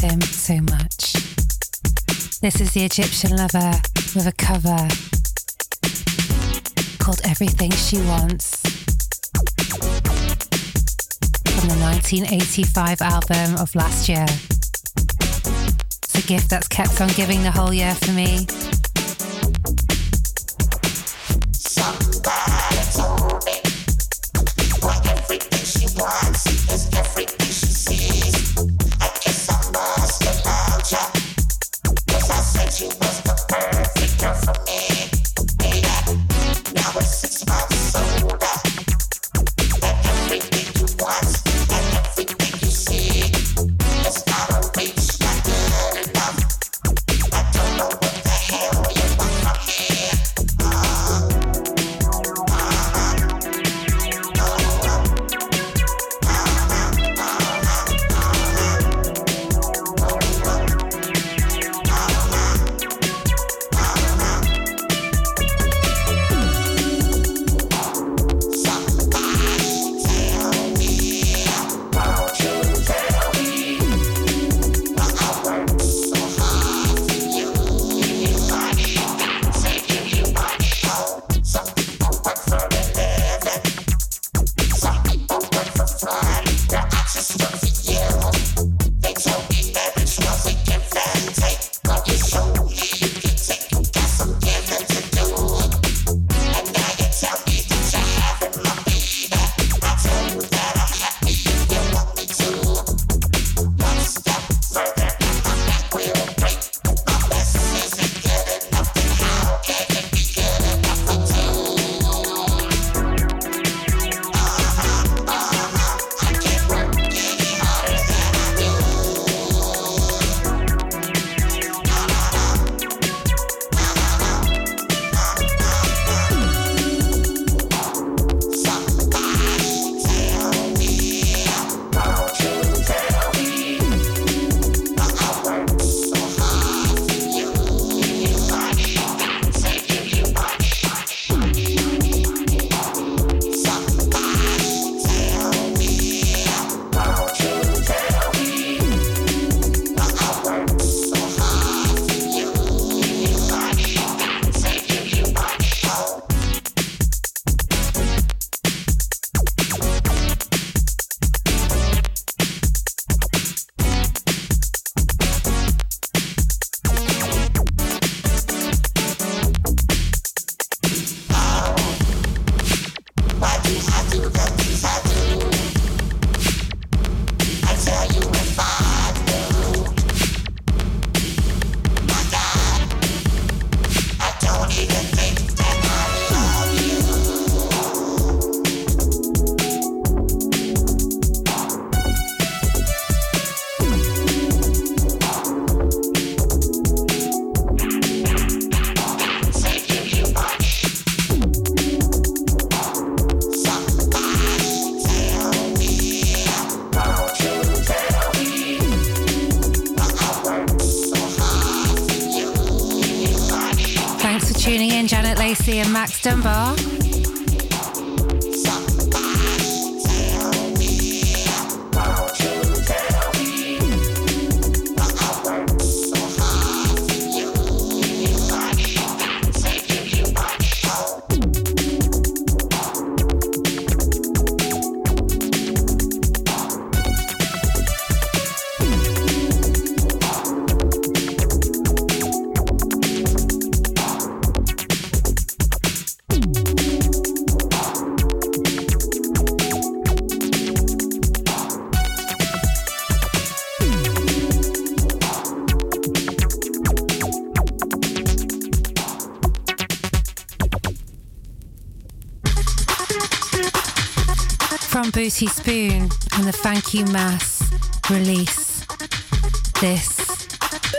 Him so much. This is the Egyptian lover with a cover called Everything She Wants from the 1985 album of last year. It's a gift that's kept on giving the whole year for me. Max Dunbar. Booty Spoon and the Thank You Mass release. This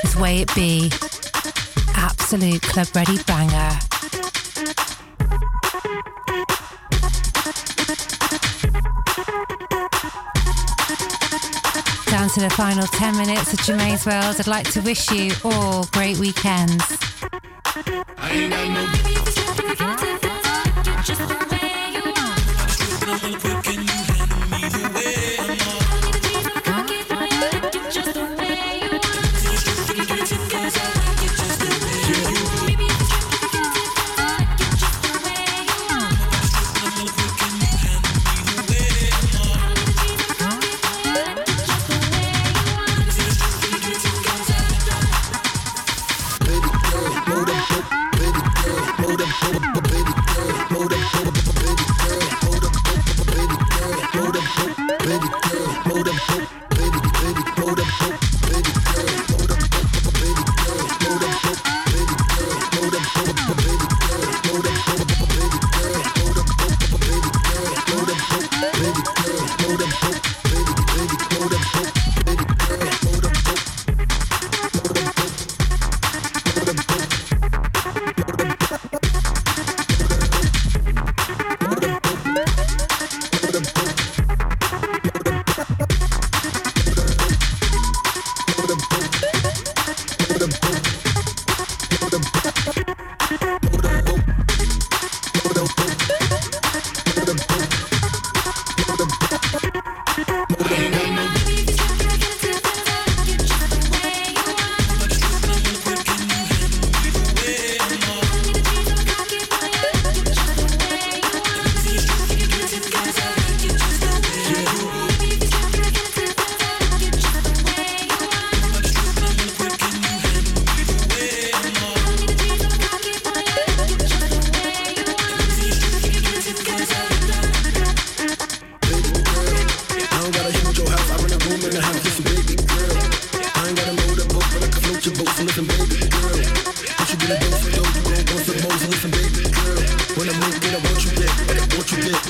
is Way It Be. Absolute club ready banger. Down to the final 10 minutes of Germaine's World, I'd like to wish you all great weekends.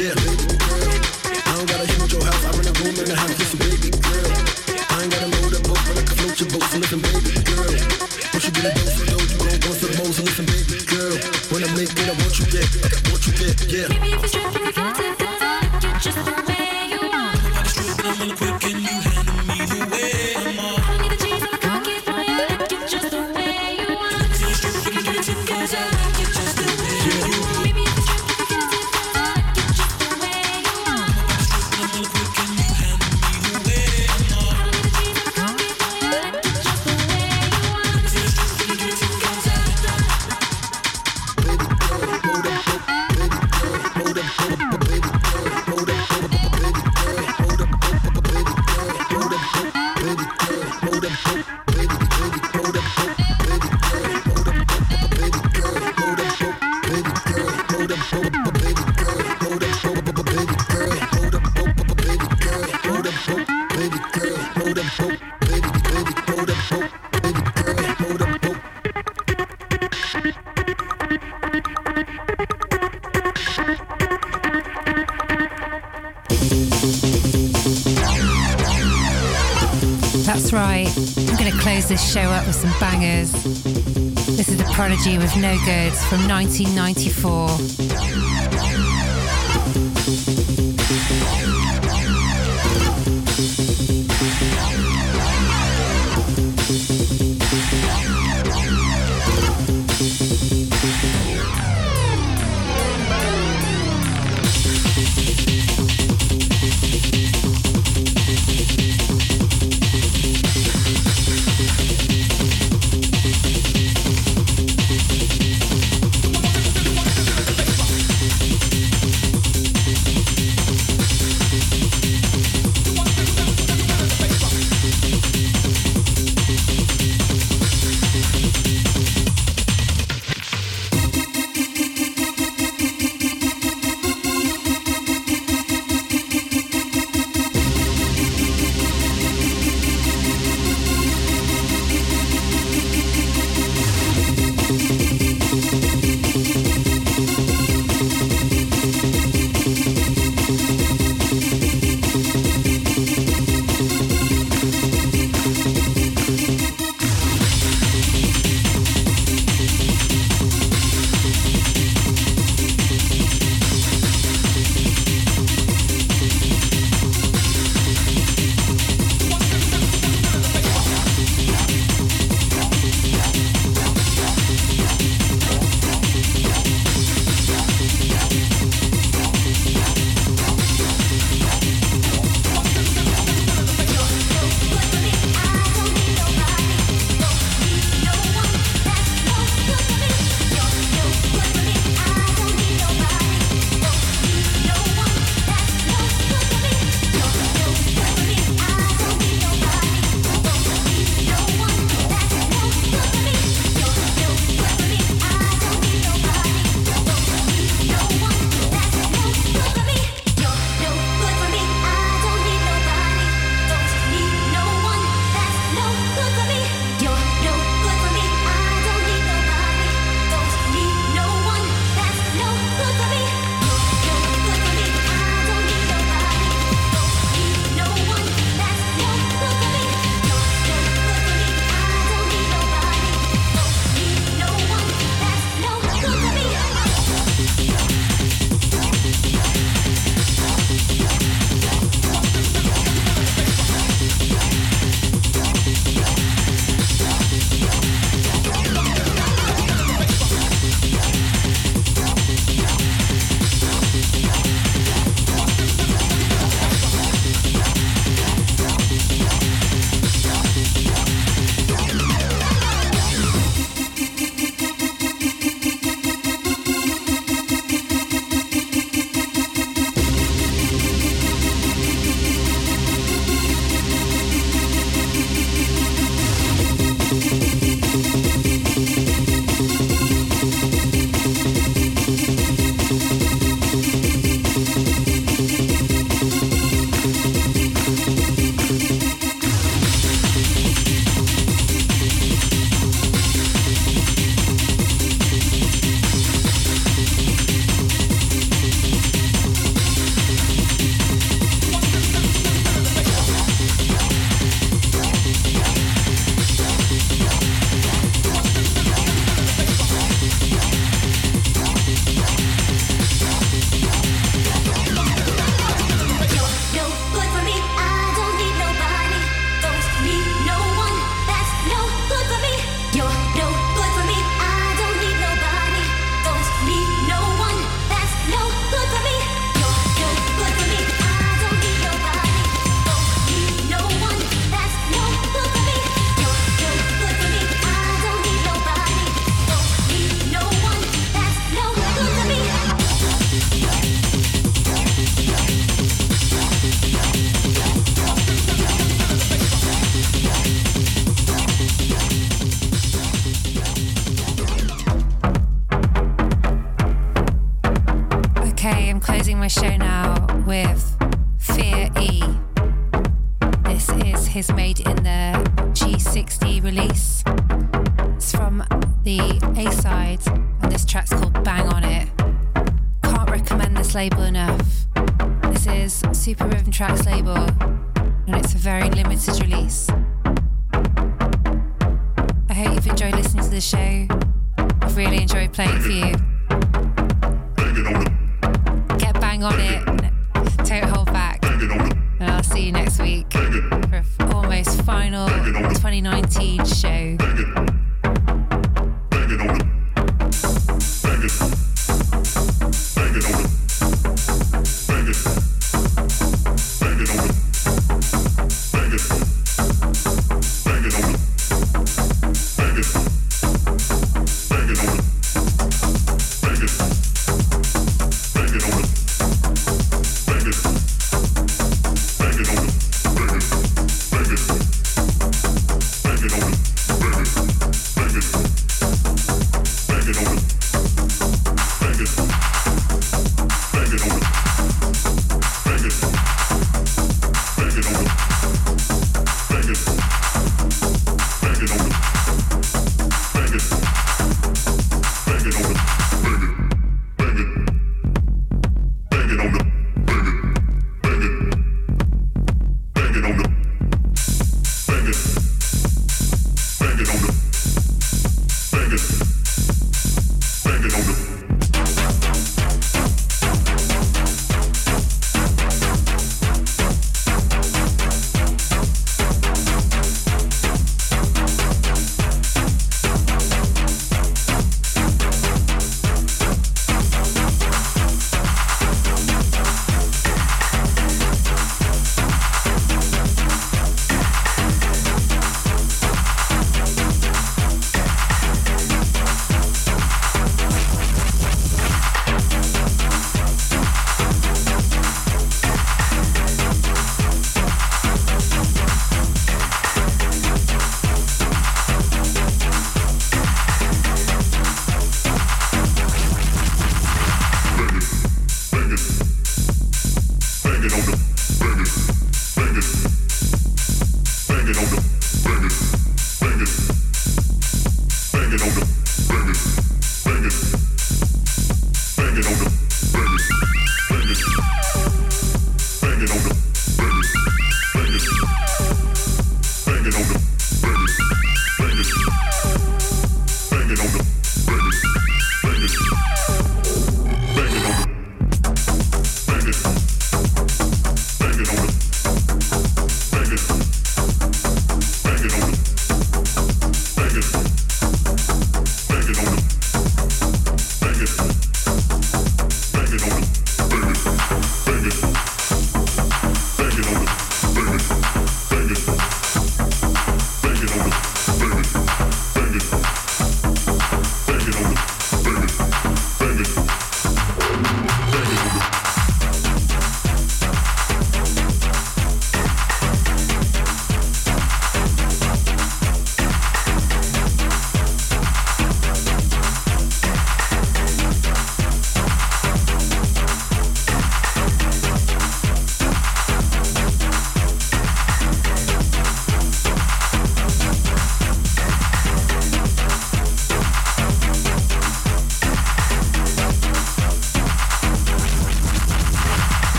This show up with some bangers. This is The Prodigy with No Goods from 1994.